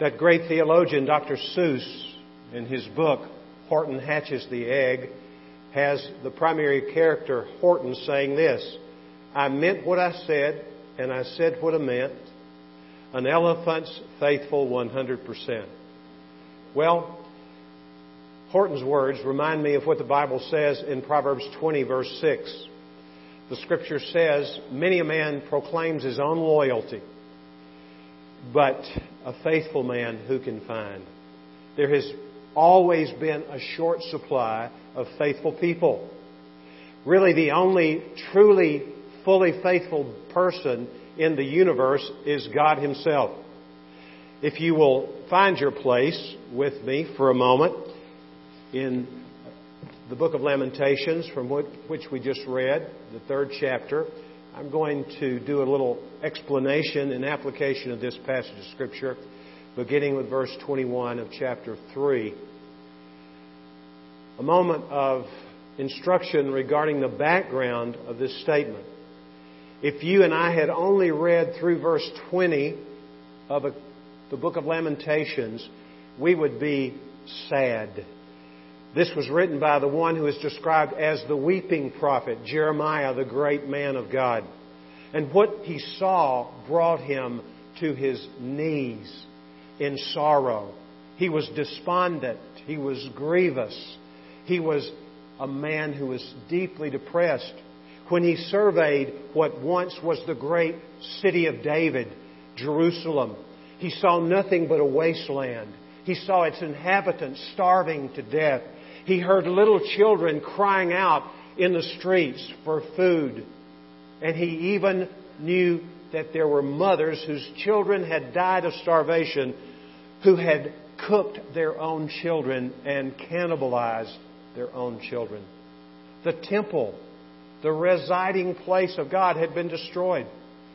That great theologian, Dr. Seuss, in his book, Horton Hatches the Egg, has the primary character, Horton, saying this I meant what I said, and I said what I meant. An elephant's faithful 100%. Well, Horton's words remind me of what the Bible says in Proverbs 20, verse 6. The scripture says, Many a man proclaims his own loyalty, but a faithful man who can find? There has always been a short supply of faithful people. Really, the only truly, fully faithful person in the universe is God Himself. If you will find your place with me for a moment in the book of Lamentations, from which we just read, the third chapter, I'm going to do a little explanation and application of this passage of Scripture, beginning with verse 21 of chapter 3. A moment of instruction regarding the background of this statement. If you and I had only read through verse 20 of a, the book of Lamentations, we would be sad. This was written by the one who is described as the weeping prophet, Jeremiah, the great man of God. And what he saw brought him to his knees in sorrow. He was despondent. He was grievous. He was a man who was deeply depressed when he surveyed what once was the great city of David, Jerusalem, he saw nothing but a wasteland. He saw its inhabitants starving to death. He heard little children crying out in the streets for food. And he even knew that there were mothers whose children had died of starvation who had cooked their own children and cannibalized their own children. The temple the residing place of God had been destroyed.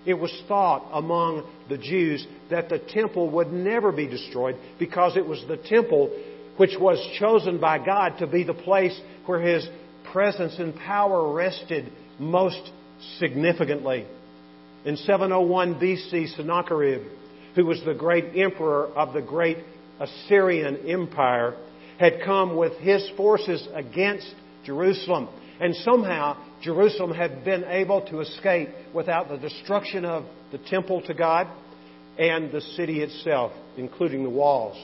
It was thought among the Jews that the temple would never be destroyed because it was the temple which was chosen by God to be the place where His presence and power rested most significantly. In 701 BC, Sennacherib, who was the great emperor of the great Assyrian Empire, had come with his forces against Jerusalem. And somehow Jerusalem had been able to escape without the destruction of the temple to God and the city itself, including the walls.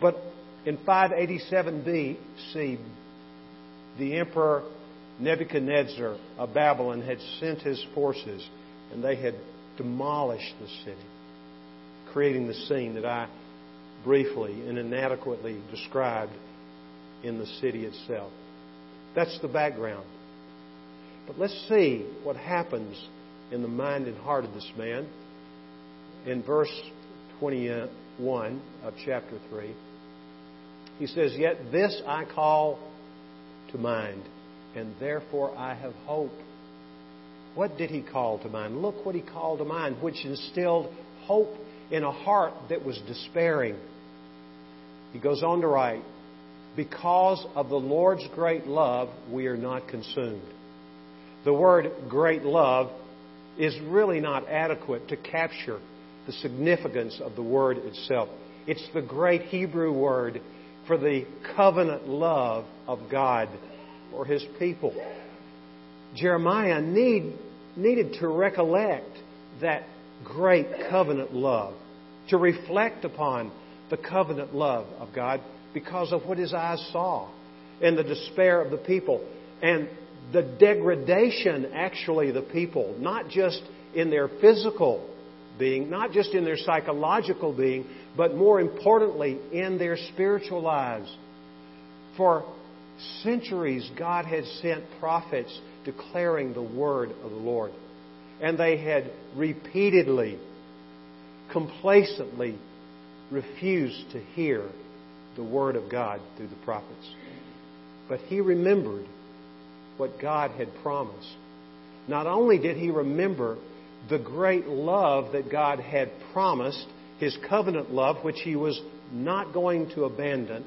But in 587 BC, the emperor Nebuchadnezzar of Babylon had sent his forces and they had demolished the city, creating the scene that I briefly and inadequately described in the city itself. That's the background. But let's see what happens in the mind and heart of this man. In verse 21 of chapter 3, he says, Yet this I call to mind, and therefore I have hope. What did he call to mind? Look what he called to mind, which instilled hope in a heart that was despairing. He goes on to write, Because of the Lord's great love, we are not consumed the word great love is really not adequate to capture the significance of the word itself. It's the great Hebrew word for the covenant love of God for his people. Jeremiah need, needed to recollect that great covenant love, to reflect upon the covenant love of God because of what his eyes saw and the despair of the people. And the degradation, actually, the people, not just in their physical being, not just in their psychological being, but more importantly, in their spiritual lives. For centuries, God had sent prophets declaring the word of the Lord. And they had repeatedly, complacently refused to hear the word of God through the prophets. But he remembered what God had promised. Not only did he remember the great love that God had promised, his covenant love, which he was not going to abandon,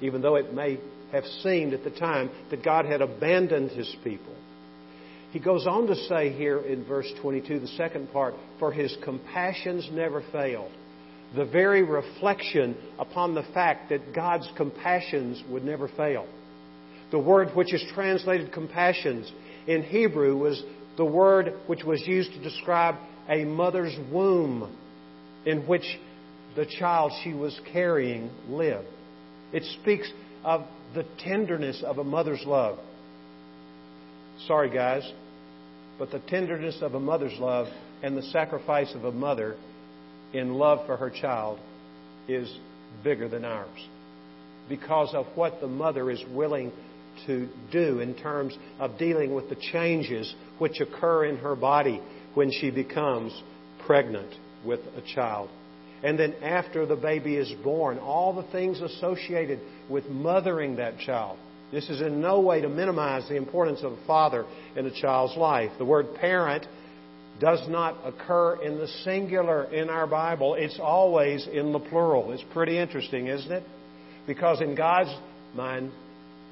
even though it may have seemed at the time that God had abandoned his people. He goes on to say here in verse 22, the second part, for his compassions never fail. the very reflection upon the fact that God's compassions would never fail. The word which is translated compassions in Hebrew was the word which was used to describe a mother's womb in which the child she was carrying lived. It speaks of the tenderness of a mother's love. Sorry, guys, but the tenderness of a mother's love and the sacrifice of a mother in love for her child is bigger than ours because of what the mother is willing to do in terms of dealing with the changes which occur in her body when she becomes pregnant with a child. And then after the baby is born, all the things associated with mothering that child. This is in no way to minimize the importance of a father in a child's life. The word parent does not occur in the singular in our Bible. It's always in the plural. It's pretty interesting, isn't it? Because in God's mind,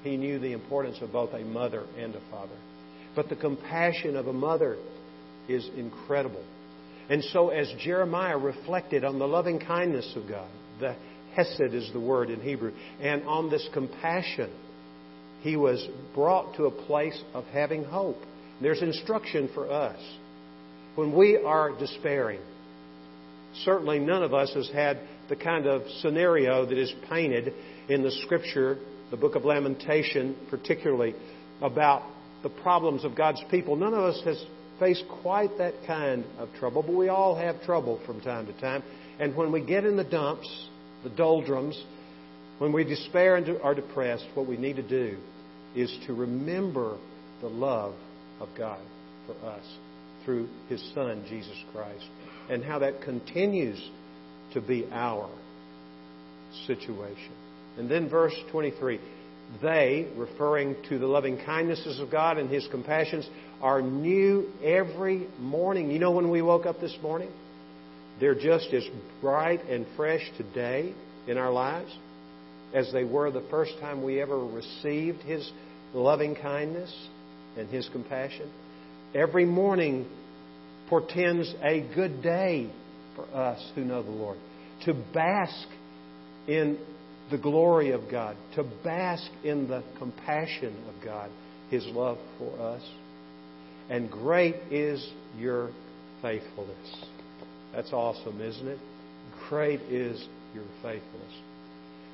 He knew the importance of both a mother and a father. But the compassion of a mother is incredible. And so, as Jeremiah reflected on the loving kindness of God, the Hesed is the word in Hebrew, and on this compassion, he was brought to a place of having hope. There's instruction for us. When we are despairing, certainly none of us has had the kind of scenario that is painted in the Scripture, the book of Lamentation, particularly about the problems of God's people. None of us has faced quite that kind of trouble, but we all have trouble from time to time. And when we get in the dumps, the doldrums, when we despair and are depressed, what we need to do is to remember the love of God for us through His Son, Jesus Christ, and how that continues to be our situation. And then verse 23 they, referring to the loving kindnesses of God and His compassions, are new every morning. You know when we woke up this morning? They're just as bright and fresh today in our lives as they were the first time we ever received His loving kindness and His compassion. Every morning portends a good day for us who know the Lord. To bask in the glory of God, to bask in the compassion of God, His love for us. And great is your faithfulness. That's awesome, isn't it? Great is your faithfulness.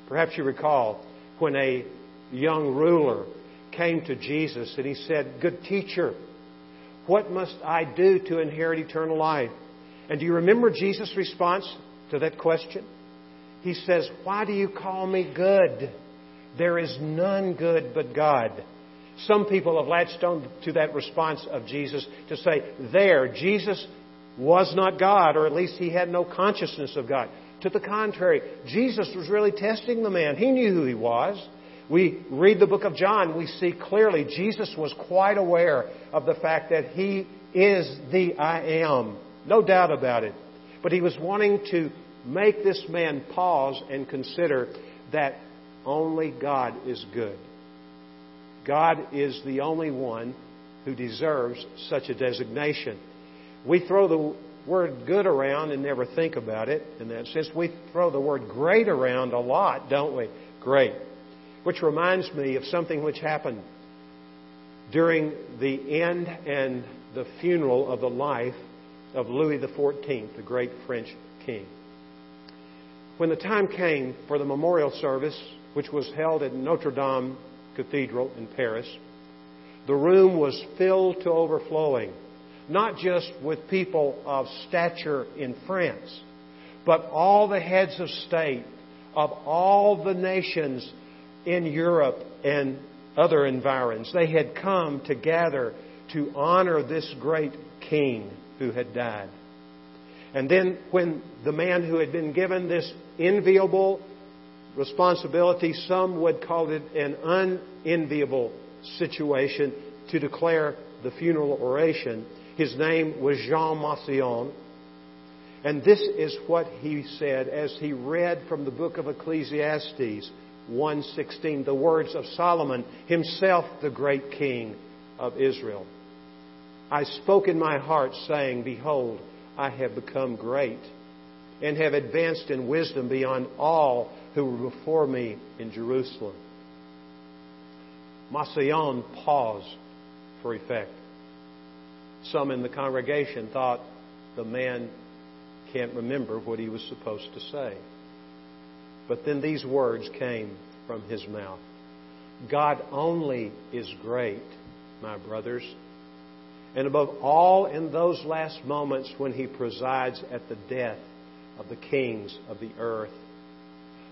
Perhaps you recall when a young ruler came to Jesus and he said, Good teacher, what must I do to inherit eternal life? And do you remember Jesus' response to that question? He says, Why do you call me good? There is none good but God. Some people have latched on to that response of Jesus to say, There, Jesus was not God, or at least he had no consciousness of God. To the contrary, Jesus was really testing the man. He knew who he was. We read the book of John, we see clearly Jesus was quite aware of the fact that he is the I am. No doubt about it. But he was wanting to make this man pause and consider that only God is good. God is the only one who deserves such a designation. We throw the word good around and never think about it in that sense. We throw the word great around a lot, don't we? Great. Which reminds me of something which happened during the end and the funeral of the life of Louis XIV, the great French king. When the time came for the memorial service, which was held at Notre Dame Cathedral in Paris, the room was filled to overflowing, not just with people of stature in France, but all the heads of state of all the nations in Europe and other environs. They had come to gather to honor this great king who had died. And then, when the man who had been given this enviable responsibility, some would call it an unenviable situation to declare the funeral oration, his name was Jean Massillon. And this is what he said as he read from the book of Ecclesiastes 1:16, the words of Solomon, himself the great king of Israel. I spoke in my heart saying, behold, I have become great. and have advanced in wisdom beyond all who were before me in Jerusalem. Massillon paused for effect. Some in the congregation thought the man can't remember what he was supposed to say. But then these words came from his mouth God only is great, my brothers. And above all, in those last moments when he presides at the death of the kings of the earth,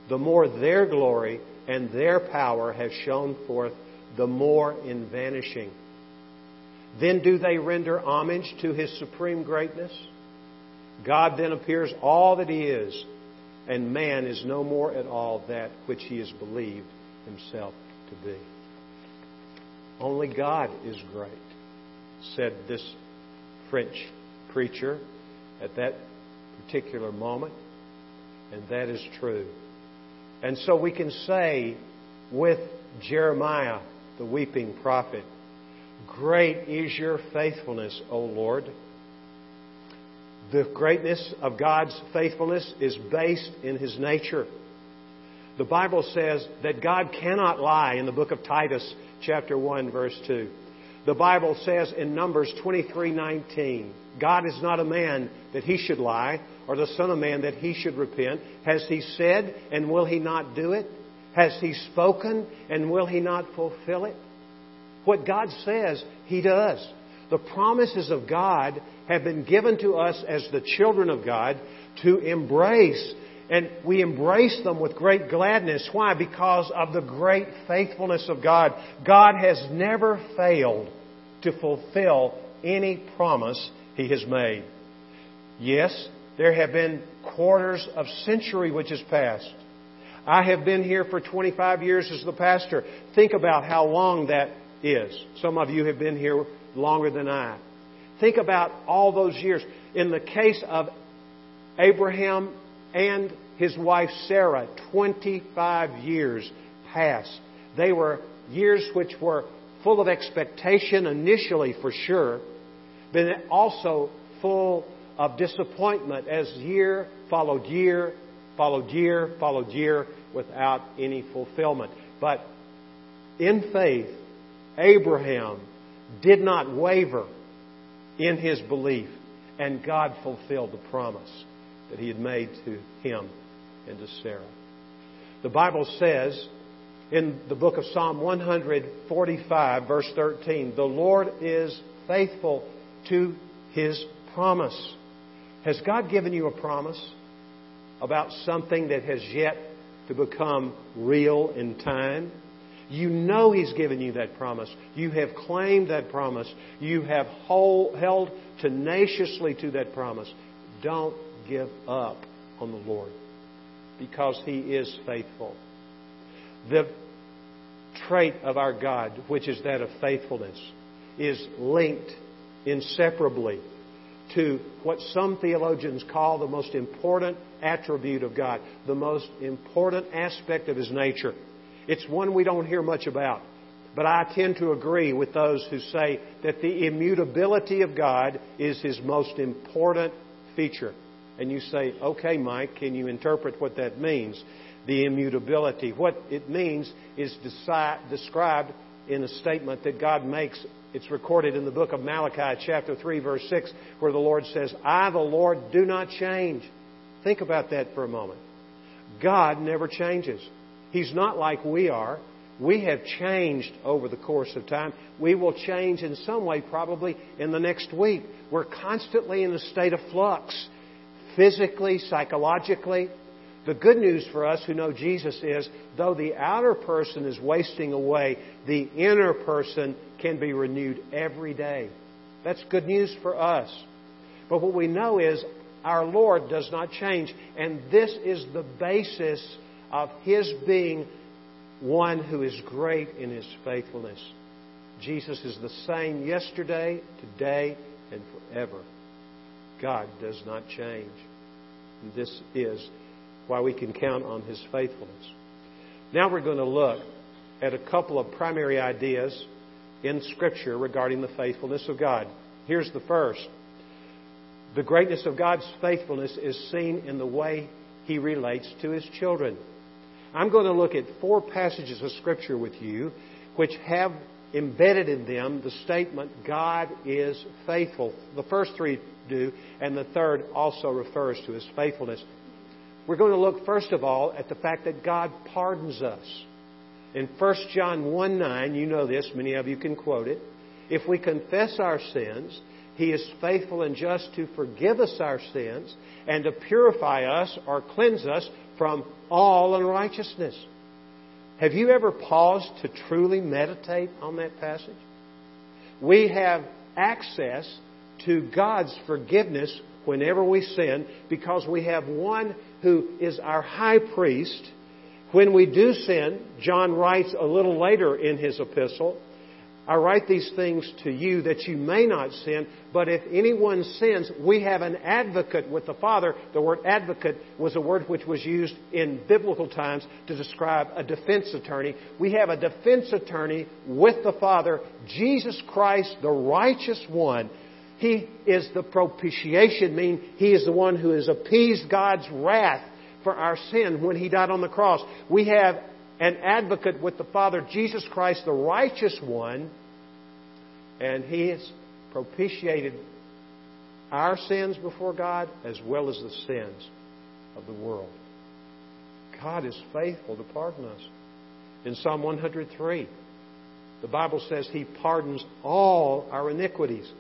the more their glory and their power have shone forth, the more in vanishing. Then do they render homage to his supreme greatness? God then appears all that he is, and man is no more at all that which he has believed himself to be. Only God is great, said this French preacher at that particular moment, and that is true. And so we can say with Jeremiah, the weeping prophet, Great is your faithfulness, O Lord. The greatness of God's faithfulness is based in His nature. The Bible says that God cannot lie in the book of Titus, chapter 1, verse 2. The Bible says in Numbers 23:19, God is not a man that he should lie, or the son of man that he should repent. Has he said, and will he not do it? Has he spoken, and will he not fulfill it? What God says, he does. The promises of God have been given to us as the children of God to embrace. And we embrace them with great gladness. Why? Because of the great faithfulness of God. God has never failed to fulfill any promise He has made. Yes, there have been quarters of century which has passed. I have been here for 25 years as the pastor. Think about how long that is. Some of you have been here longer than I. Think about all those years. In the case of Abraham and his wife Sarah, 25 years passed. They were years which were full of expectation initially, for sure, but also full of disappointment as year followed year, followed year, followed year without any fulfillment. But in faith, Abraham did not waver in his belief, and God fulfilled the promise that he had made to him and to Sarah. The Bible says in the book of Psalm 145, verse 13, the Lord is faithful to his promise. Has God given you a promise about something that has yet to become real in time? You know He's given you that promise. You have claimed that promise. You have held tenaciously to that promise. Don't give up on the Lord because He is faithful. The trait of our God, which is that of faithfulness, is linked inseparably to what some theologians call the most important attribute of God, the most important aspect of His nature. It's one we don't hear much about. But I tend to agree with those who say that the immutability of God is His most important feature. And you say, okay, Mike, can you interpret what that means? The immutability. What it means is deci- described in a statement that God makes. It's recorded in the book of Malachi, chapter 3, verse 6, where the Lord says, I, the Lord, do not change. Think about that for a moment. God never changes. He's not like we are. We have changed over the course of time. We will change in some way probably in the next week. We're constantly in a state of flux, physically, psychologically. The good news for us who know Jesus is, though the outer person is wasting away, the inner person can be renewed every day. That's good news for us. But what we know is our Lord does not change, and this is the basis of His being one who is great in His faithfulness. Jesus is the same yesterday, today, and forever. God does not change. This is why we can count on His faithfulness. Now we're going to look at a couple of primary ideas in Scripture regarding the faithfulness of God. Here's the first The greatness of God's faithfulness is seen in the way He relates to His children. I'm going to look at four passages of Scripture with you which have embedded in them the statement, God is faithful. The first three do, and the third also refers to His faithfulness. We're going to look, first of all, at the fact that God pardons us. In 1 John 1 9, you know this, many of you can quote it. If we confess our sins, He is faithful and just to forgive us our sins and to purify us or cleanse us from all unrighteousness. Have you ever paused to truly meditate on that passage? We have access to God's forgiveness whenever we sin because we have one who is our high priest. When we do sin, John writes a little later in his epistle, I write these things to you that you may not sin, but if anyone sins, we have an advocate with the Father. The word advocate was a word which was used in biblical times to describe a defense attorney. We have a defense attorney with the Father, Jesus Christ, the righteous one. He is the propitiation, meaning He is the one who has appeased God's wrath for our sin when He died on the cross. We have an advocate with the Father, Jesus Christ, the righteous one, and He has propitiated our sins before God as well as the sins of the world. God is faithful to pardon us. In Psalm 103, the Bible says He pardons all our iniquities.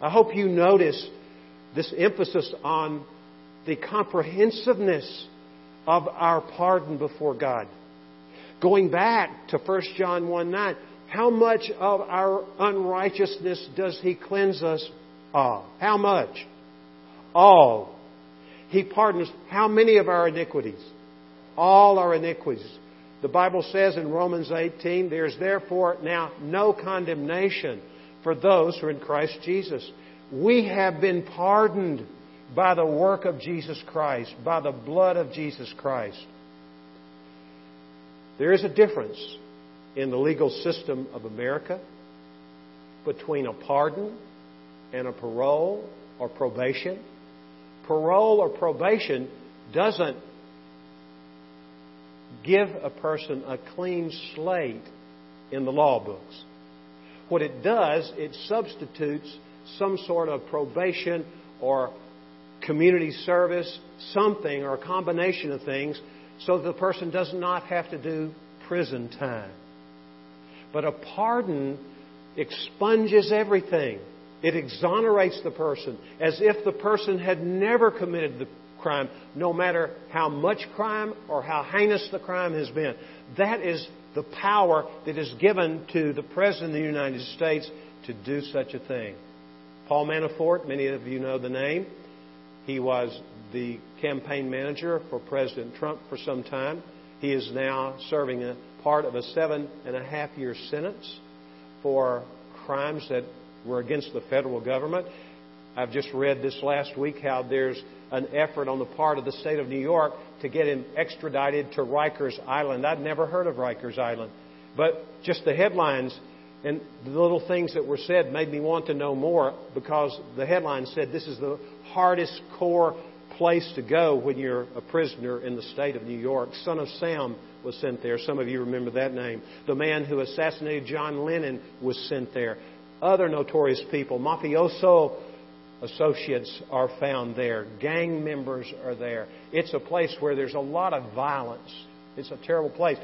I hope you notice this emphasis on the comprehensiveness of our pardon before God. Going back to 1 John 1 9, how much of our unrighteousness does He cleanse us of? How much? All. He pardons how many of our iniquities? All our iniquities. The Bible says in Romans 18, there's therefore now no condemnation for those who are in Christ Jesus. We have been pardoned by the work of Jesus Christ, by the blood of Jesus Christ. There is a difference in the legal system of America between a pardon and a parole or probation. Parole or probation doesn't give a person a clean slate in the law books. What it does, it substitutes some sort of probation or community service, something or a combination of things so the person does not have to do prison time. But a pardon expunges everything. It exonerates the person as if the person had never committed the crime, no matter how much crime or how heinous the crime has been. That is the power that is given to the President of the United States to do such a thing. Paul Manafort, many of you know the name. He was the campaign manager for President Trump for some time. He is now serving a part of a seven and a half year sentence for crimes that were against the federal government. I've just read this last week how there's an effort on the part of the state of New York to get him extradited to Rikers Island. I'd never heard of Rikers Island. But just the headlines and the little things that were said made me want to know more because the headline said this is the hardest core place to go when you're a prisoner in the state of New York. Son of Sam was sent there. Some of you remember that name. The man who assassinated John Lennon was sent there. Other notorious people, mafioso associates are found there. Gang members are there. It's a place where there's a lot of violence. It's a terrible place.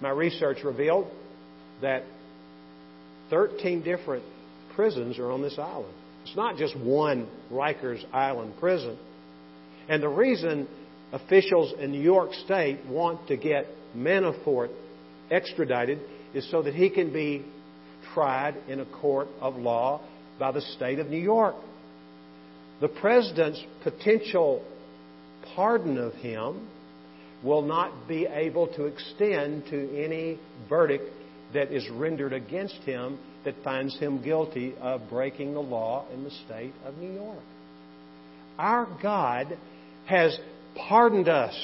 My research revealed that 13 different prisons are on this island. It's not just one Rikers Island prison. And the reason officials in New York State want to get Manafort extradited is so that he can be tried in a court of law by the state of New York. The president's potential pardon of him will not be able to extend to any verdict that is rendered against him that finds him guilty of breaking the law in the state of New York. Our God has pardoned us,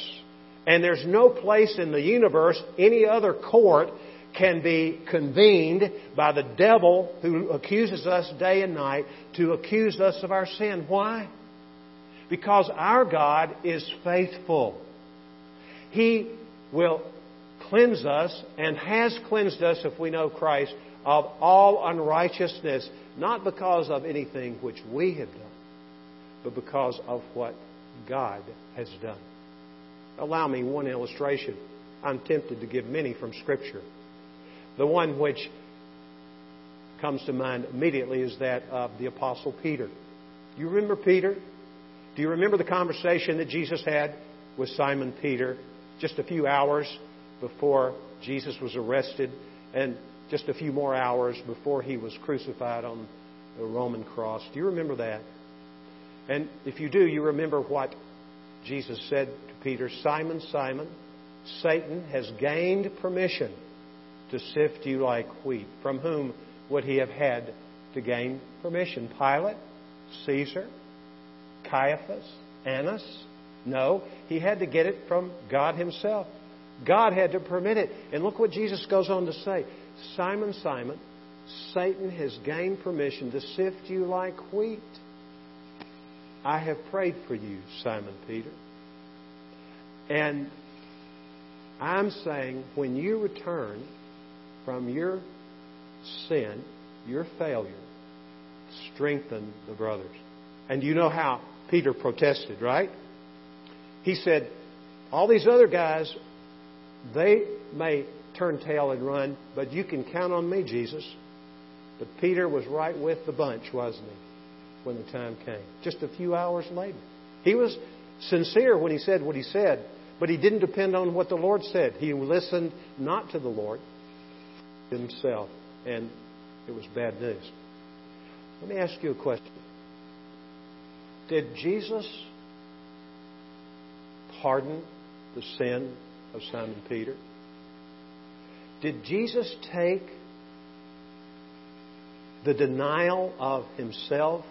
and there's no place in the universe any other court can be convened by the devil who accuses us day and night to accuse us of our sin. Why? Because our God is faithful. He will cleanse us and has cleansed us if we know Christ of all unrighteousness, not because of anything which we have done, but because of what God has done. Allow me one illustration. I'm tempted to give many from Scripture. The one which comes to mind immediately is that of the Apostle Peter. Do you remember Peter? Do you remember the conversation that Jesus had with Simon Peter just a few hours before Jesus was arrested and just a few more hours before he was crucified on the Roman cross? Do you remember that? And if you do, you remember what Jesus said to Peter Simon, Simon, Satan has gained permission to sift you like wheat. From whom would he have had to gain permission? Pilate? Caesar? Caiaphas? Annas? No, he had to get it from God Himself. God had to permit it. And look what Jesus goes on to say Simon, Simon, Satan has gained permission to sift you like wheat. I have prayed for you, Simon Peter. And I'm saying when you return from your sin, your failure, strengthen the brothers. And you know how Peter protested, right? He said, All these other guys, they may turn tail and run, but you can count on me, Jesus. But Peter was right with the bunch, wasn't he, when the time came? Just a few hours later. He was sincere when he said what he said, but he didn't depend on what the Lord said. He listened not to the Lord himself, and it was bad news. Let me ask you a question. Did Jesus pardon the sin of Simon Peter? Did Jesus take the denial of himself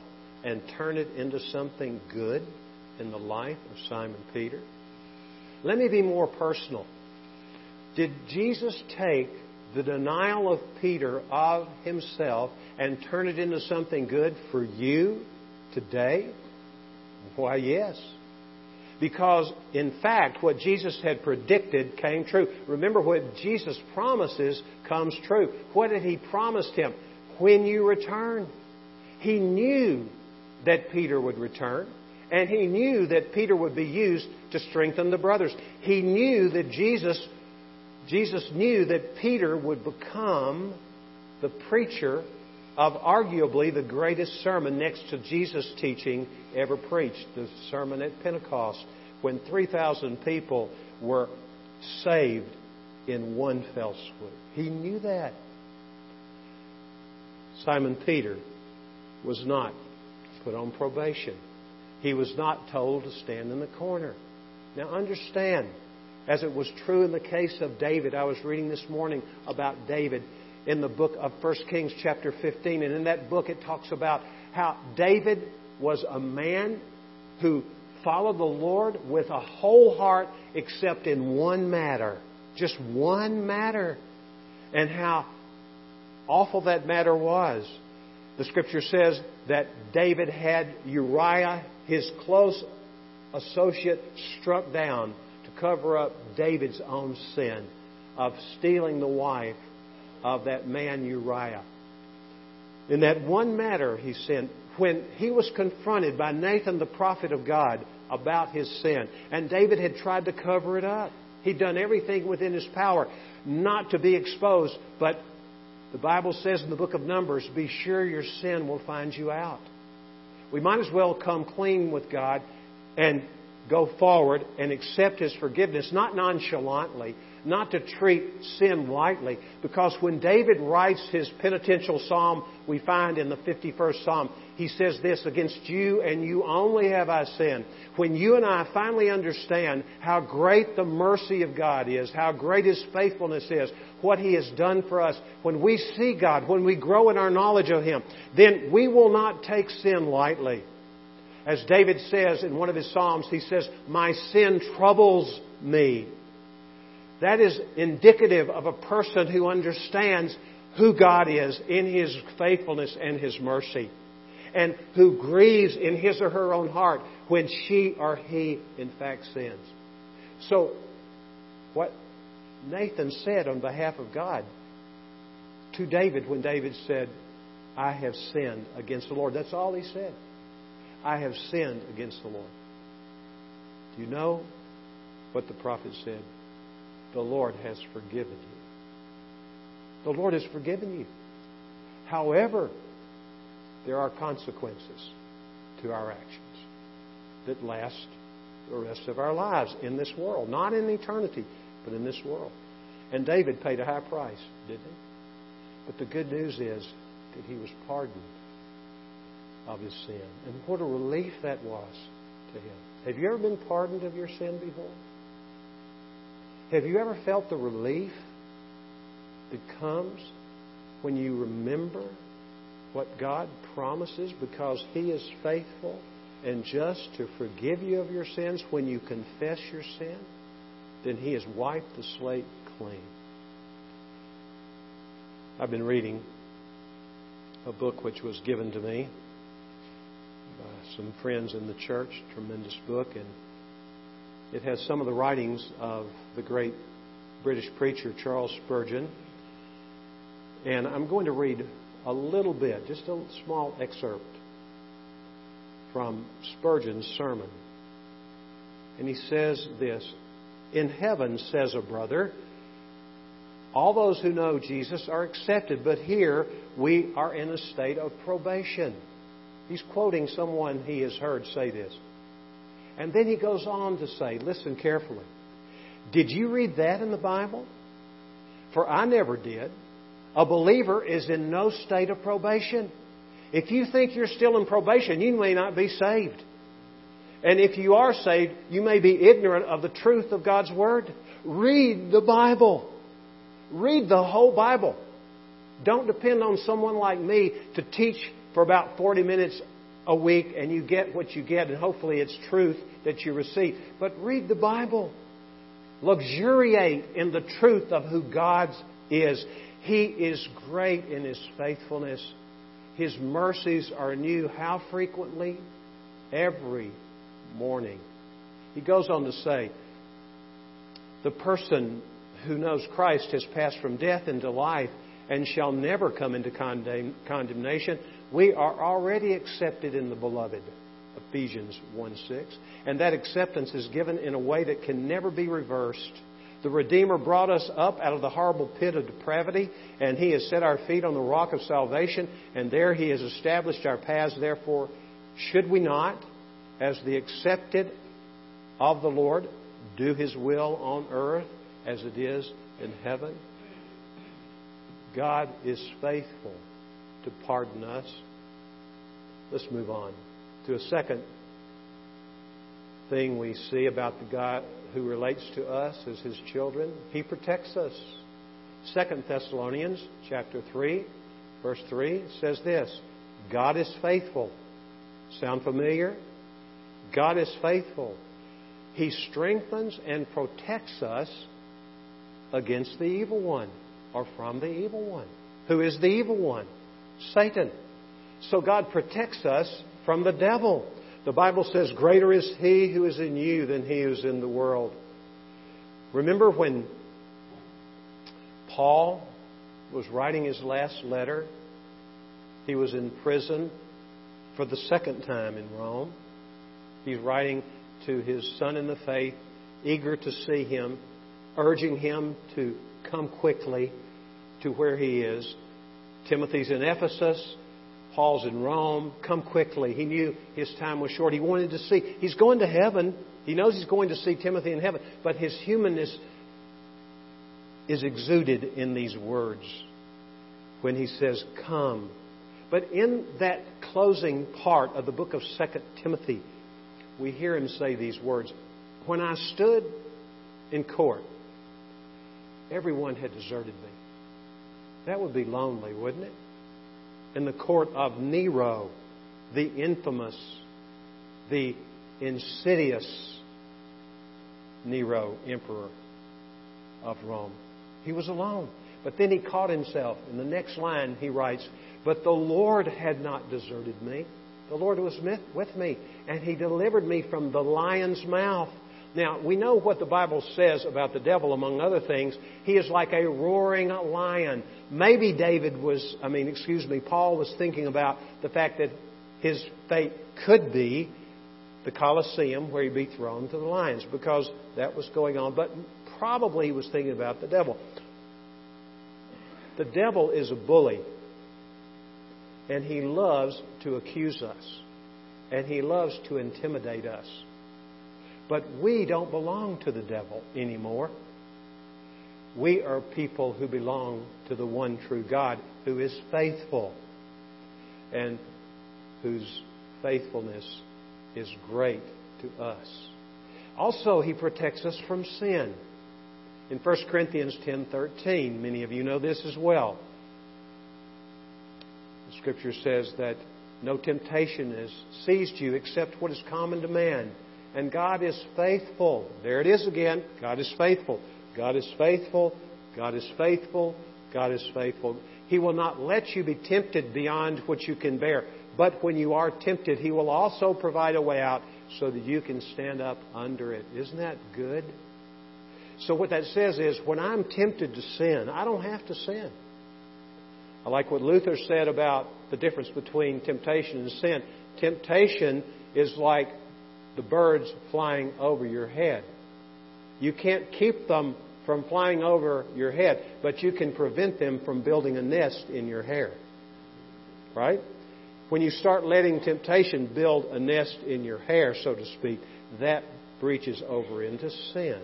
and turn it into something good in the life of Simon Peter? Let me be more personal. Did Jesus take the denial of Peter of himself and turn it into something good for you today? Why, yes. Because, in fact, what Jesus had predicted came true. Remember, what Jesus promises comes true. What did he promise him? When you return. He knew that Peter would return. And he knew that Peter would be used to strengthen the brothers. He knew that Jesus, Jesus knew that Peter would become the preacher of arguably the greatest sermon next to Jesus' teaching ever preached, the sermon at Pentecost, when 3,000 people were saved in one fell swoop. He knew that. Simon Peter was not put on probation. He was not told to stand in the corner. Now understand, as it was true in the case of David, I was reading this morning about David in the book of 1 Kings, chapter 15. And in that book, it talks about how David was a man who followed the Lord with a whole heart, except in one matter. Just one matter. And how awful that matter was. The scripture says that David had Uriah, his close associate, struck down to cover up David's own sin of stealing the wife of that man Uriah. In that one matter, he sinned. When he was confronted by Nathan, the prophet of God, about his sin, and David had tried to cover it up. He'd done everything within his power not to be exposed, but the Bible says in the book of Numbers, be sure your sin will find you out. We might as well come clean with God and go forward and accept His forgiveness, not nonchalantly, not to treat sin lightly. Because when David writes his penitential psalm, we find in the 51st psalm, he says this, Against you and you only have I sinned. When you and I finally understand how great the mercy of God is, how great His faithfulness is, what He has done for us, when we see God, when we grow in our knowledge of Him, then we will not take sin lightly. As David says in one of his Psalms, he says, My sin troubles me. That is indicative of a person who understands who God is in His faithfulness and His mercy, and who grieves in his or her own heart when she or he, in fact, sins. So, what Nathan said on behalf of God to David when David said, I have sinned against the Lord. That's all he said. I have sinned against the Lord. Do you know what the prophet said? The Lord has forgiven you. The Lord has forgiven you. However, there are consequences to our actions that last the rest of our lives in this world. Not in eternity, but in this world. And David paid a high price, didn't he? But the good news is that he was pardoned of his sin. And what a relief that was to him. Have you ever been pardoned of your sin before? Have you ever felt the relief that comes when you remember what God promises because He is faithful and just to forgive you of your sins when you confess your sin? Then He has wiped the slate clean. I've been reading a book which was given to me Uh, some friends in the church, tremendous book, and it has some of the writings of the great British preacher Charles Spurgeon. And I'm going to read a little bit, just a small excerpt from Spurgeon's sermon. And he says this In heaven, says a brother, all those who know Jesus are accepted, but here we are in a state of probation. He's quoting someone he has heard say this. And then he goes on to say, listen carefully. Did you read that in the Bible? For I never did. A believer is in no state of probation. If you think you're still in probation, you may not be saved. And if you are saved, you may be ignorant of the truth of God's Word. Read the Bible. Read the whole Bible. Don't depend on someone like me to teach for about 40 minutes a week and you get what you get, and hopefully it's truth that you receive. But read the Bible. Luxuriate in the truth of who God is. He is great in His faithfulness. His mercies are new. How frequently? Every morning. He goes on to say, the person who knows Christ has passed from death into life and shall never come into condemnation. We are already accepted in the beloved. Ephesians 1 6. And that acceptance is given in a way that can never be reversed. The Redeemer brought us up out of the horrible pit of depravity, and He has set our feet on the rock of salvation, and there He has established our paths. Therefore, should we not, as the accepted of the Lord, do His will on earth as it is in heaven? God is faithful to pardon us. Let's move on to a second thing we see about the God who relates to us as his children. He protects us. Second Thessalonians chapter 3 verse 3 says this, God is faithful. Sound familiar? God is faithful. He strengthens and protects us against the evil one or from the evil one. Who is the evil one? Satan. So God protects us from the devil. The Bible says, Greater is he who is in you than he who is in the world. Remember when Paul was writing his last letter? He was in prison for the second time in Rome. He's writing to his son in the faith, eager to see him urging him to come quickly to where he is. Timothy's in Ephesus. Paul's in Rome. Come quickly. He knew his time was short. He wanted to see. He's going to heaven. He knows he's going to see Timothy in heaven. But his humanness is exuded in these words when he says, Come. But in that closing part of the book of 2 Timothy, we hear him say these words When I stood in court, everyone had deserted me. That would be lonely, wouldn't it? In the court of Nero, the infamous, the insidious Nero, emperor of Rome. He was alone. But then he caught himself. In the next line, he writes, But the Lord had not deserted me. The Lord was with me, and He delivered me from the lion's mouth. Now, we know what the Bible says about the devil, among other things. He is like a roaring lion. Maybe David was, I mean, excuse me, Paul was thinking about the fact that his fate could be the Colosseum where he'd be thrown to the lions because that was going on. But probably he was thinking about the devil. The devil is a bully, and he loves to accuse us, and he loves to intimidate us. But we don't belong to the devil anymore. We are people who belong to the one true God who is faithful and whose faithfulness is great to us. Also, he protects us from sin. In 1 Corinthians 10:13, many of you know this as well. The scripture says that no temptation has seized you except what is common to man. And God is faithful. There it is again. God is faithful. God is faithful. God is faithful. God is faithful. He will not let you be tempted beyond what you can bear. But when you are tempted, He will also provide a way out so that you can stand up under it. Isn't that good? So, what that says is when I'm tempted to sin, I don't have to sin. I like what Luther said about the difference between temptation and sin. Temptation is like the birds flying over your head. You can't keep them from flying over your head, but you can prevent them from building a nest in your hair. Right? When you start letting temptation build a nest in your hair, so to speak, that breaches over into sin.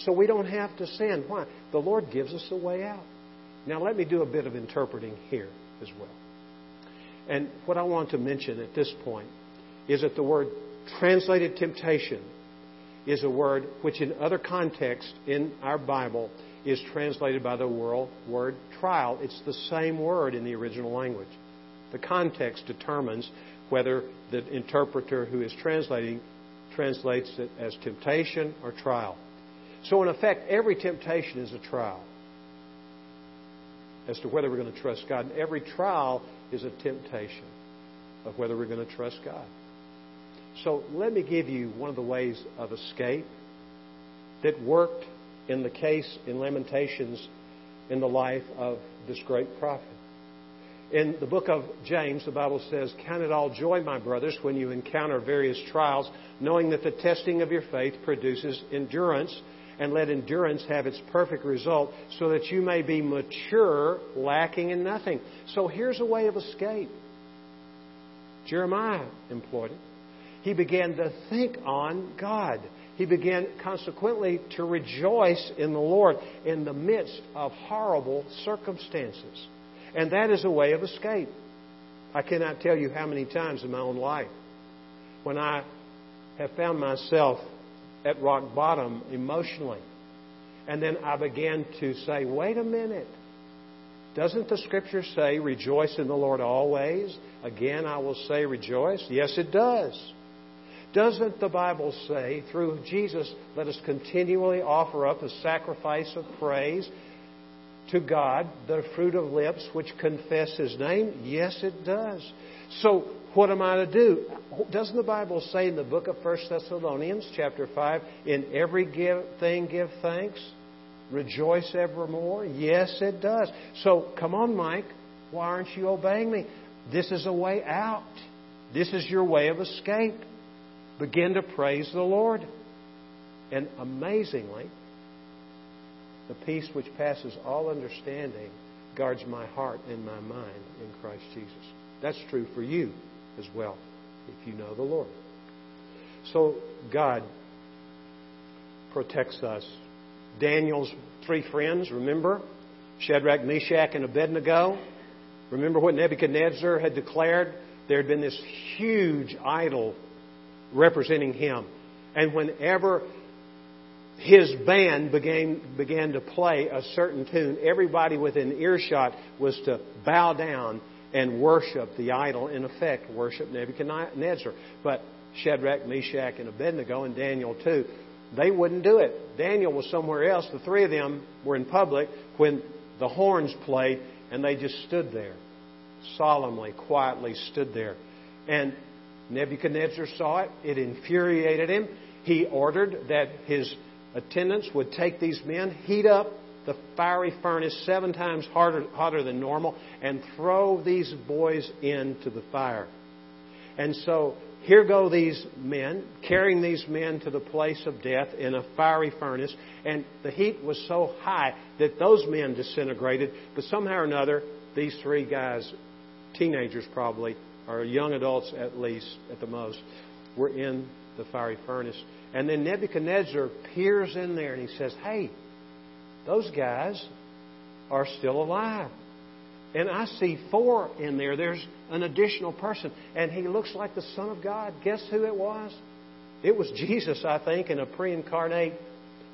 So we don't have to sin. Why? The Lord gives us a way out. Now, let me do a bit of interpreting here as well. And what I want to mention at this point is that the word translated temptation is a word which, in other contexts in our Bible, is translated by the word trial. It's the same word in the original language. The context determines whether the interpreter who is translating translates it as temptation or trial. So, in effect, every temptation is a trial as to whether we're going to trust God. And every trial is a temptation of whether we're going to trust God. So let me give you one of the ways of escape that worked in the case in Lamentations in the life of this great prophet. In the book of James, the Bible says, Count it all joy, my brothers, when you encounter various trials, knowing that the testing of your faith produces endurance, and let endurance have its perfect result, so that you may be mature, lacking in nothing. So here's a way of escape. Jeremiah employed it he began to think on God. He began consequently to rejoice in the Lord in the midst of horrible circumstances. And that is a way of escape. I cannot tell you how many times in my own life when I have found myself at rock bottom emotionally. And then I began to say, wait a minute. Doesn't the scripture say, rejoice in the Lord always? Again, I will say, rejoice. Yes, it does. Doesn't the Bible say, through Jesus, let us continually offer up a sacrifice of praise to God, the fruit of lips which confess His name? Yes, it does. So, what am I to do? Doesn't the Bible say in the book of 1 Thessalonians, chapter 5, in every give, thing give thanks? Rejoice evermore? Yes, it does. So, come on, Mike. Why aren't you obeying me? This is a way out. This is your way of escape begin to praise the Lord. And amazingly, the peace which passes all understanding guards my heart and my mind in Christ Jesus. That's true for you as well, if you know the Lord. So, God protects us. Daniel's three friends, remember? Shadrach, Meshach, and Abednego. Remember what Nebuchadnezzar had declared? There had been this huge idol representing him. And whenever his band began, began to play a certain tune, everybody within earshot was to bow down and worship the idol, in effect, worship Nebuchadnezzar. But Shadrach, Meshach, and Abednego, and Daniel too, they wouldn't do it. Daniel was somewhere else. The three of them were in public when the horns played, and they just stood there, solemnly, quietly stood there And Nebuchadnezzar saw it. It infuriated him. He ordered that his attendants would take these men, heat up the fiery furnace seven times harder, hotter than normal, and throw these boys into the fire. And so here go these men, carrying these men to the place of death in a fiery furnace, and the heat was so high that those men disintegrated, but somehow or another, these three guys, teenagers probably, or young adults at least, at the most, were in the fiery furnace. And then Nebuchadnezzar peers in there and he says, Hey, those guys are still alive. And I see four in there. There's an additional person. And he looks like the Son of God. Guess who it was? It was Jesus, I think, in a pre incarnate,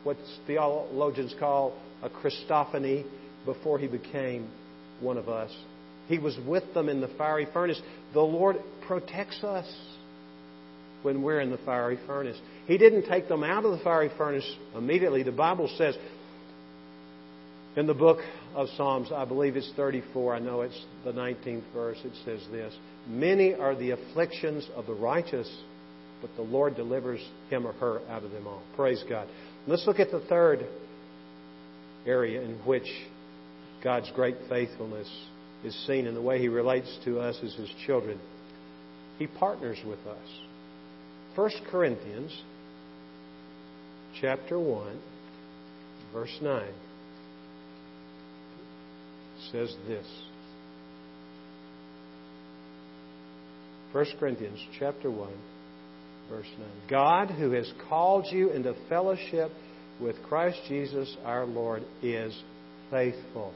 what theologians call a Christophany, before he became one of us. He was with them in the fiery furnace. The Lord protects us when we're in the fiery furnace. He didn't take them out of the fiery furnace immediately. The Bible says in the book of Psalms, I believe it's 34, I know it's the 19th verse, it says this Many are the afflictions of the righteous, but the Lord delivers him or her out of them all. Praise God. Let's look at the third area in which God's great faithfulness is seen in the way He relates to us as His children. He partners with us. 1 Corinthians chapter 1, verse 9 says this. 1 Corinthians chapter 1 verse 9. God who has called you into fellowship with Christ Jesus our Lord is faithful.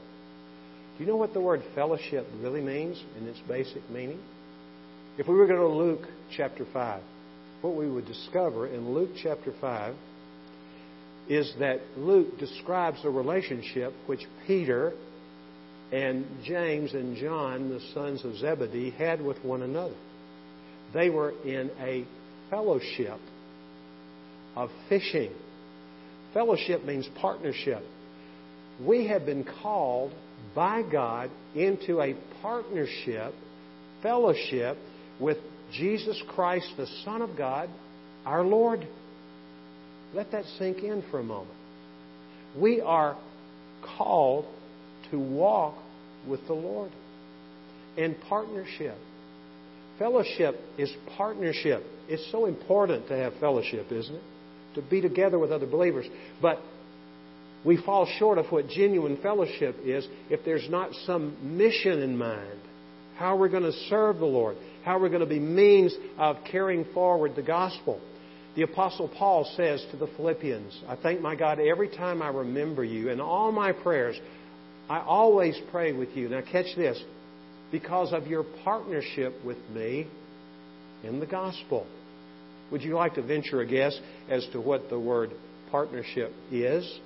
Do you know what the word fellowship really means in its basic meaning? If we were going to Luke chapter 5, what we would discover in Luke chapter 5 is that Luke describes a relationship which Peter and James and John, the sons of Zebedee, had with one another. They were in a fellowship of fishing. Fellowship means partnership. We have been called by God into a partnership, fellowship with Jesus Christ, the Son of God, our Lord. Let that sink in for a moment. We are called to walk with the Lord in partnership. Fellowship is partnership. It's so important to have fellowship, isn't it? To be together with other believers. But we fall short of what genuine fellowship is if there's not some mission in mind. How are we're going to serve the Lord. How are we're going to be means of carrying forward the gospel. The Apostle Paul says to the Philippians, I thank my God every time I remember you. In all my prayers, I always pray with you. Now, catch this because of your partnership with me in the gospel. Would you like to venture a guess as to what the word partnership is?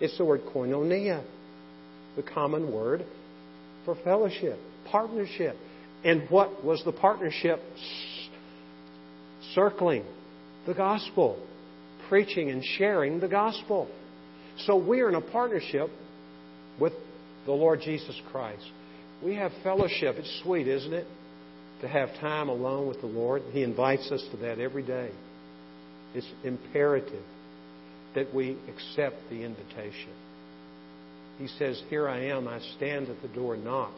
It's the word koinonia, the common word for fellowship, partnership. And what was the partnership? Circling the gospel, preaching and sharing the gospel. So we're in a partnership with the Lord Jesus Christ. We have fellowship. It's sweet, isn't it? To have time alone with the Lord. He invites us to that every day. It's imperative that we accept the invitation. He says, Here I am, I stand at the door and knock.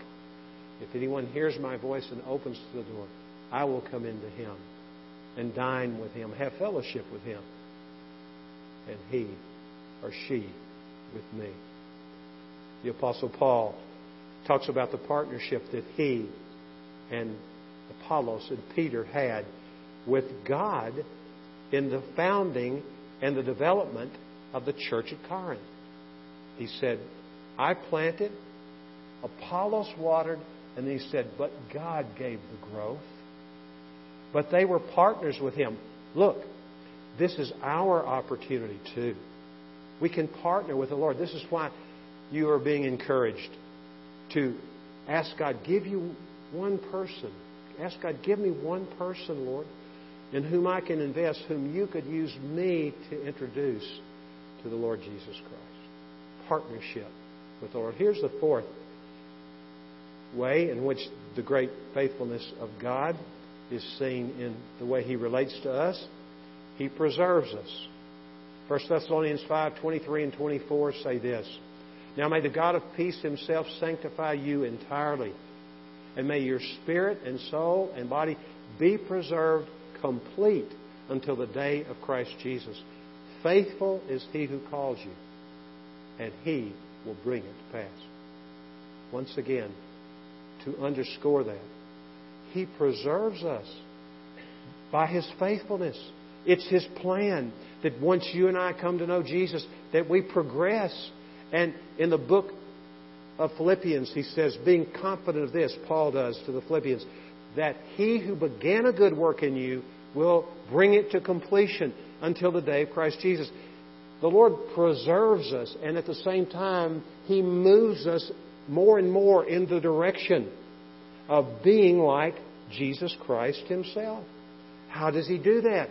If anyone hears my voice and opens the door, I will come into him and dine with him, have fellowship with him, and he or she with me. The Apostle Paul talks about the partnership that he and Apollos and Peter had with God in the founding and the development of the church at Corinth. He said, I planted, Apollos watered, and he said, but God gave the growth. But they were partners with him. Look, this is our opportunity too. We can partner with the Lord. This is why you are being encouraged to ask God, give you one person. Ask God, give me one person, Lord, in whom I can invest, whom you could use me to introduce to the Lord Jesus Christ. Partnership with the Lord. Here's the fourth way in which the great faithfulness of God is seen in the way He relates to us. He preserves us. 1 Thessalonians 5 23 and 24 say this Now may the God of peace Himself sanctify you entirely, and may your spirit and soul and body be preserved complete until the day of Christ Jesus. Faithful is He who calls you, and He will bring it to pass. Once again, to underscore that, He preserves us by His faithfulness. It's His plan that once you and I come to know Jesus, that we progress. And in the book of Philippians, he says, being confident of this, Paul does to the Philippians, that he who began a good work in you will bring it to completion until the day of Christ Jesus. The Lord preserves us, and at the same time, He moves us more and more in the direction of being like Jesus Christ Himself. How does He do that?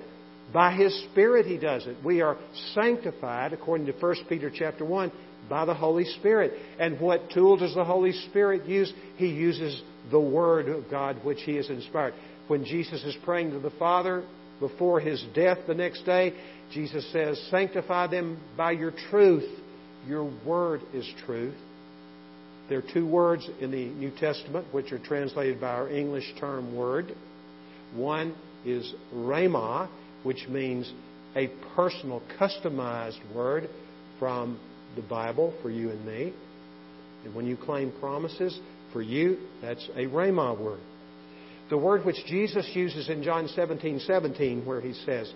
By His Spirit He does it. We are sanctified, according to 1 Peter chapter 1, by the Holy Spirit. And what tool does the Holy Spirit use? He uses the Word of God which He has inspired. When Jesus is praying to the Father before His death the next day, Jesus says, Sanctify them by your truth. Your Word is truth. There are two words in the New Testament which are translated by our English term word. One is rhema, which means a personal, customized word from the Bible for you and me. And when you claim promises for you, that's a rhema word. The word which Jesus uses in John 17 17, where he says,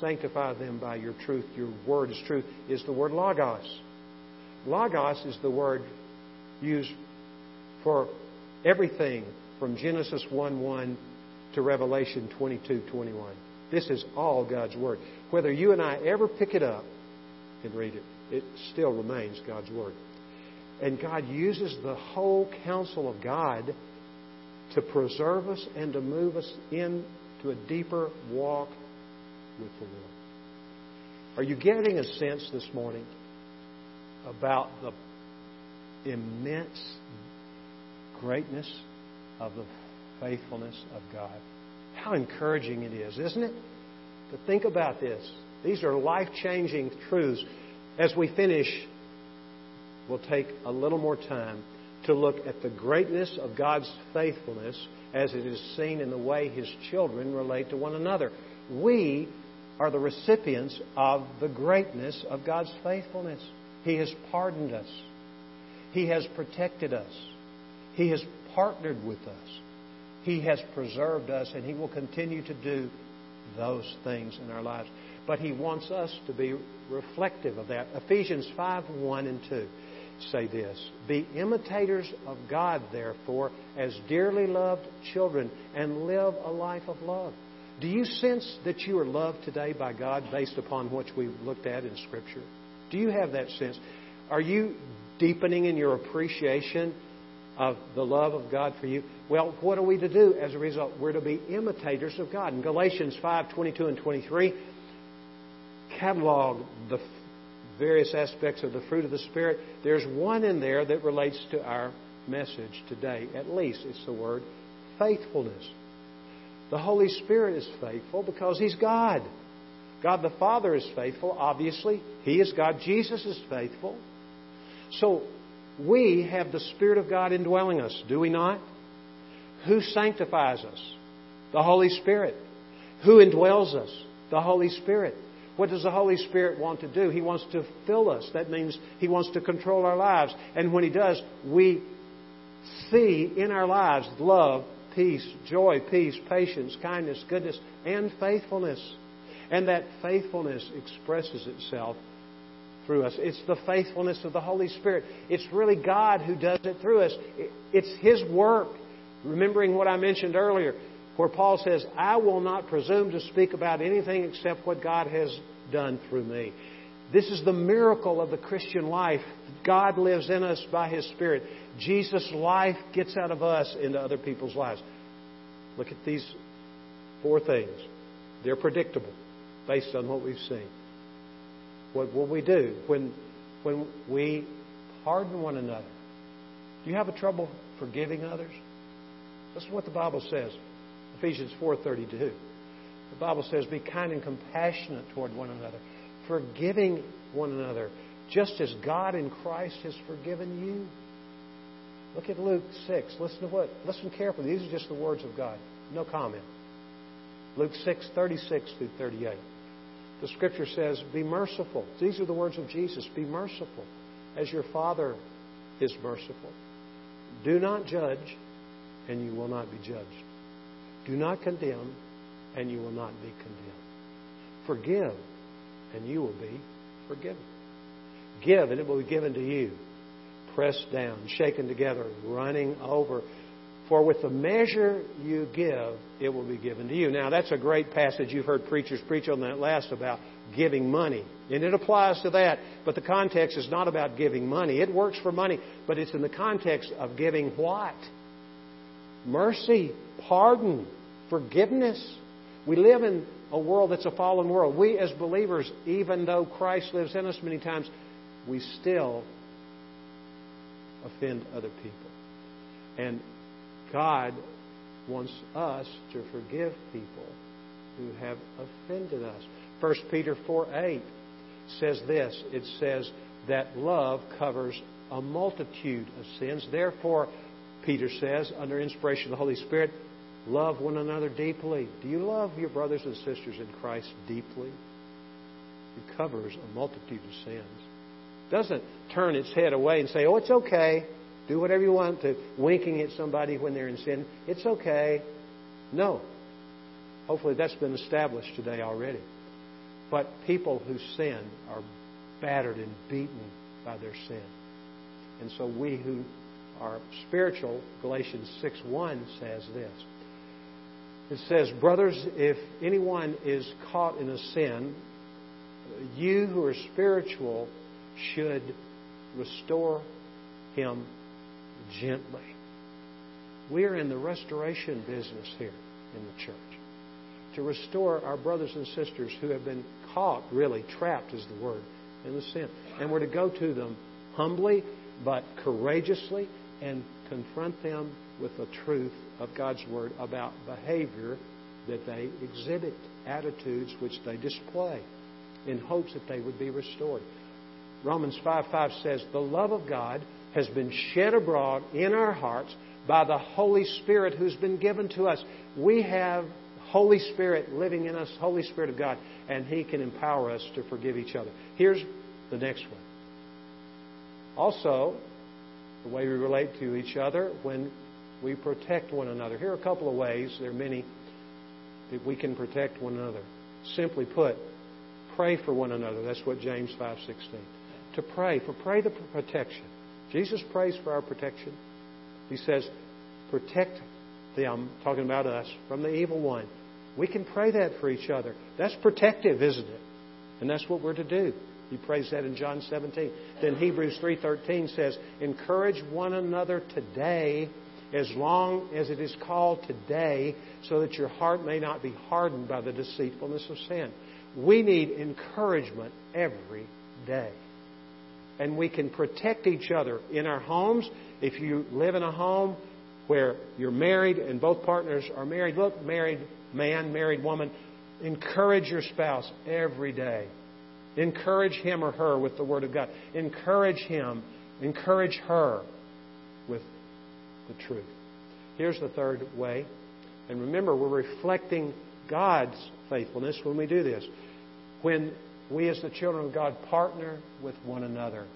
Sanctify them by your truth, your word is truth, is the word logos. Logos is the word used for everything from Genesis 1 1 to Revelation 22 21. This is all God's Word. Whether you and I ever pick it up and read it, it still remains God's Word. And God uses the whole counsel of God to preserve us and to move us into a deeper walk with the Lord. Are you getting a sense this morning about the immense greatness of the faithfulness of God. How encouraging it is, isn't it? To think about this. These are life changing truths. As we finish, we'll take a little more time to look at the greatness of God's faithfulness as it is seen in the way His children relate to one another. We are the recipients of the greatness of God's faithfulness. He has pardoned us. He has protected us. He has partnered with us. He has preserved us, and He will continue to do those things in our lives. But He wants us to be reflective of that. Ephesians 5 1 and 2 say this Be imitators of God, therefore, as dearly loved children, and live a life of love. Do you sense that you are loved today by God based upon what we've looked at in Scripture? Do you have that sense? Are you deepening in your appreciation of the love of God for you? Well, what are we to do as a result? We're to be imitators of God. In Galatians 5 22 and 23, catalog the various aspects of the fruit of the Spirit. There's one in there that relates to our message today. At least it's the word faithfulness. The Holy Spirit is faithful because He's God. God the Father is faithful, obviously. He is God. Jesus is faithful. So we have the Spirit of God indwelling us, do we not? Who sanctifies us? The Holy Spirit. Who indwells us? The Holy Spirit. What does the Holy Spirit want to do? He wants to fill us. That means He wants to control our lives. And when He does, we see in our lives love, peace, joy, peace, patience, kindness, goodness, and faithfulness. And that faithfulness expresses itself through us. It's the faithfulness of the Holy Spirit. It's really God who does it through us. It's His work. Remembering what I mentioned earlier, where Paul says, I will not presume to speak about anything except what God has done through me. This is the miracle of the Christian life. God lives in us by His Spirit. Jesus' life gets out of us into other people's lives. Look at these four things. They're predictable based on what we've seen. What will we do when, when we pardon one another? Do you have a trouble forgiving others? This is what the Bible says. Ephesians 4:32. The Bible says, "Be kind and compassionate toward one another, forgiving one another, just as God in Christ has forgiven you." Look at Luke 6. Listen to what? Listen carefully. These are just the words of God. No comment. Luke 6:36 through 38. The scripture says, "Be merciful." These are the words of Jesus. Be merciful as your Father is merciful. Do not judge, and you will not be judged. Do not condemn, and you will not be condemned. Forgive, and you will be forgiven. Give, and it will be given to you. Pressed down, shaken together, running over. For with the measure you give, it will be given to you. Now, that's a great passage. You've heard preachers preach on that last about giving money. And it applies to that. But the context is not about giving money. It works for money, but it's in the context of giving what? Mercy, pardon, forgiveness. We live in a world that's a fallen world. We, as believers, even though Christ lives in us many times, we still offend other people. And God wants us to forgive people who have offended us. 1 Peter 4 8 says this it says that love covers a multitude of sins. Therefore, Peter says, under inspiration of the Holy Spirit, love one another deeply. Do you love your brothers and sisters in Christ deeply? It covers a multitude of sins. It Doesn't turn its head away and say, oh, it's okay. Do whatever you want to winking at somebody when they're in sin. It's okay. No. Hopefully that's been established today already. But people who sin are battered and beaten by their sin. And so we who are spiritual, Galatians 6 1 says this. It says, Brothers, if anyone is caught in a sin, you who are spiritual should restore him gently. We are in the restoration business here in the church. To restore our brothers and sisters who have been caught, really, trapped is the word, in the sin. And we're to go to them humbly but courageously and confront them with the truth of God's Word about behavior that they exhibit, attitudes which they display, in hopes that they would be restored. Romans 5 5 says, The love of God has been shed abroad in our hearts by the Holy Spirit who's been given to us. We have Holy Spirit living in us, Holy Spirit of God, and He can empower us to forgive each other. Here's the next one. Also, the way we relate to each other when we protect one another. Here are a couple of ways, there are many, that we can protect one another. Simply put, pray for one another. That's what James 5:16. To pray, for pray the protection. Jesus prays for our protection. He says, protect them, talking about us, from the evil one. We can pray that for each other. That's protective, isn't it? And that's what we're to do. He prays that in John 17. Then Hebrews 3:13 says, "Encourage one another today as long as it is called today, so that your heart may not be hardened by the deceitfulness of sin." We need encouragement every day. And we can protect each other in our homes. If you live in a home where you're married and both partners are married, look, married man, married woman, encourage your spouse every day. Encourage him or her with the Word of God. Encourage him, encourage her with the truth. Here's the third way. And remember, we're reflecting God's faithfulness when we do this. When we, as the children of God, partner with one another.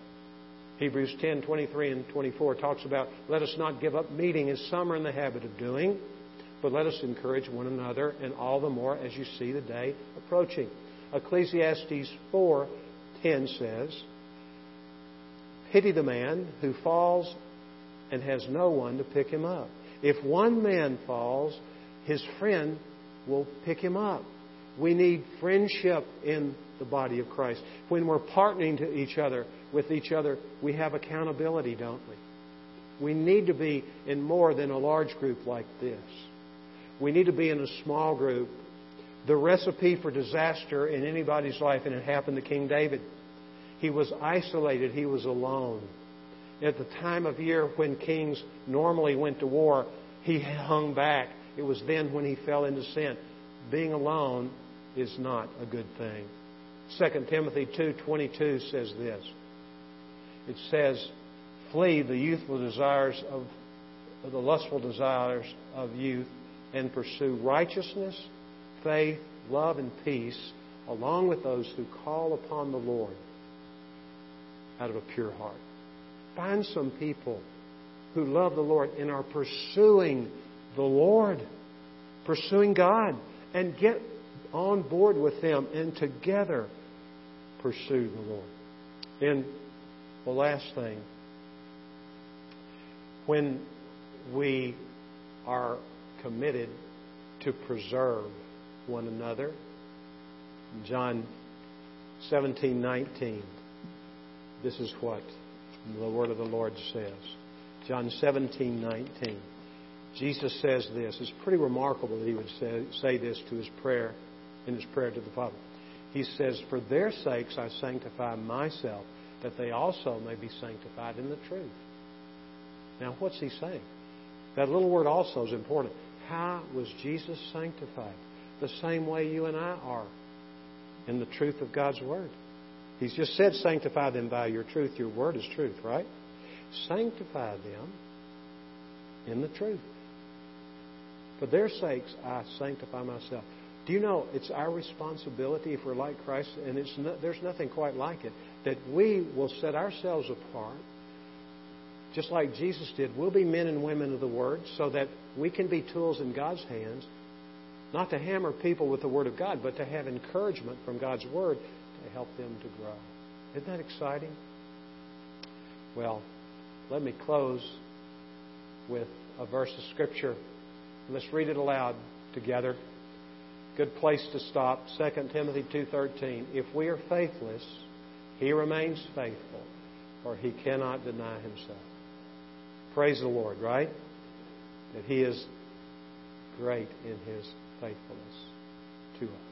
Hebrews 10 23 and 24 talks about let us not give up meeting as some are in the habit of doing, but let us encourage one another, and all the more as you see the day approaching. Ecclesiastes 4:10 says, "Pity the man who falls and has no one to pick him up. If one man falls, his friend will pick him up." We need friendship in the body of Christ. When we're partnering to each other with each other, we have accountability, don't we? We need to be in more than a large group like this. We need to be in a small group the recipe for disaster in anybody's life, and it happened to King David. He was isolated, he was alone. At the time of year when kings normally went to war, he hung back It was then when he fell into sin. Being alone is not a good thing. 2 Timothy 2:22 says this. It says, "Flee the youthful desires of the lustful desires of youth and pursue righteousness, faith, love and peace along with those who call upon the Lord out of a pure heart." Find some people who love the Lord and are pursuing the Lord, pursuing God, and get on board with them and together pursue the Lord. And the last thing, when we are committed to preserve one another, John 17:19, this is what the word of the Lord says. John 17:19. Jesus says this. It's pretty remarkable that he would say, say this to his prayer in his prayer to the Father. He says, For their sakes I sanctify myself, that they also may be sanctified in the truth. Now, what's he saying? That little word also is important. How was Jesus sanctified? The same way you and I are in the truth of God's Word. He's just said, Sanctify them by your truth. Your Word is truth, right? Sanctify them in the truth. For their sakes, I sanctify myself. Do you know it's our responsibility if we're like Christ, and it's no, there's nothing quite like it, that we will set ourselves apart, just like Jesus did. We'll be men and women of the Word, so that we can be tools in God's hands, not to hammer people with the Word of God, but to have encouragement from God's Word to help them to grow. Isn't that exciting? Well, let me close with a verse of Scripture. Let's read it aloud together. Good place to stop. 2 Timothy 2:13. If we are faithless, he remains faithful, for he cannot deny himself. Praise the Lord, right? That he is great in his faithfulness to us.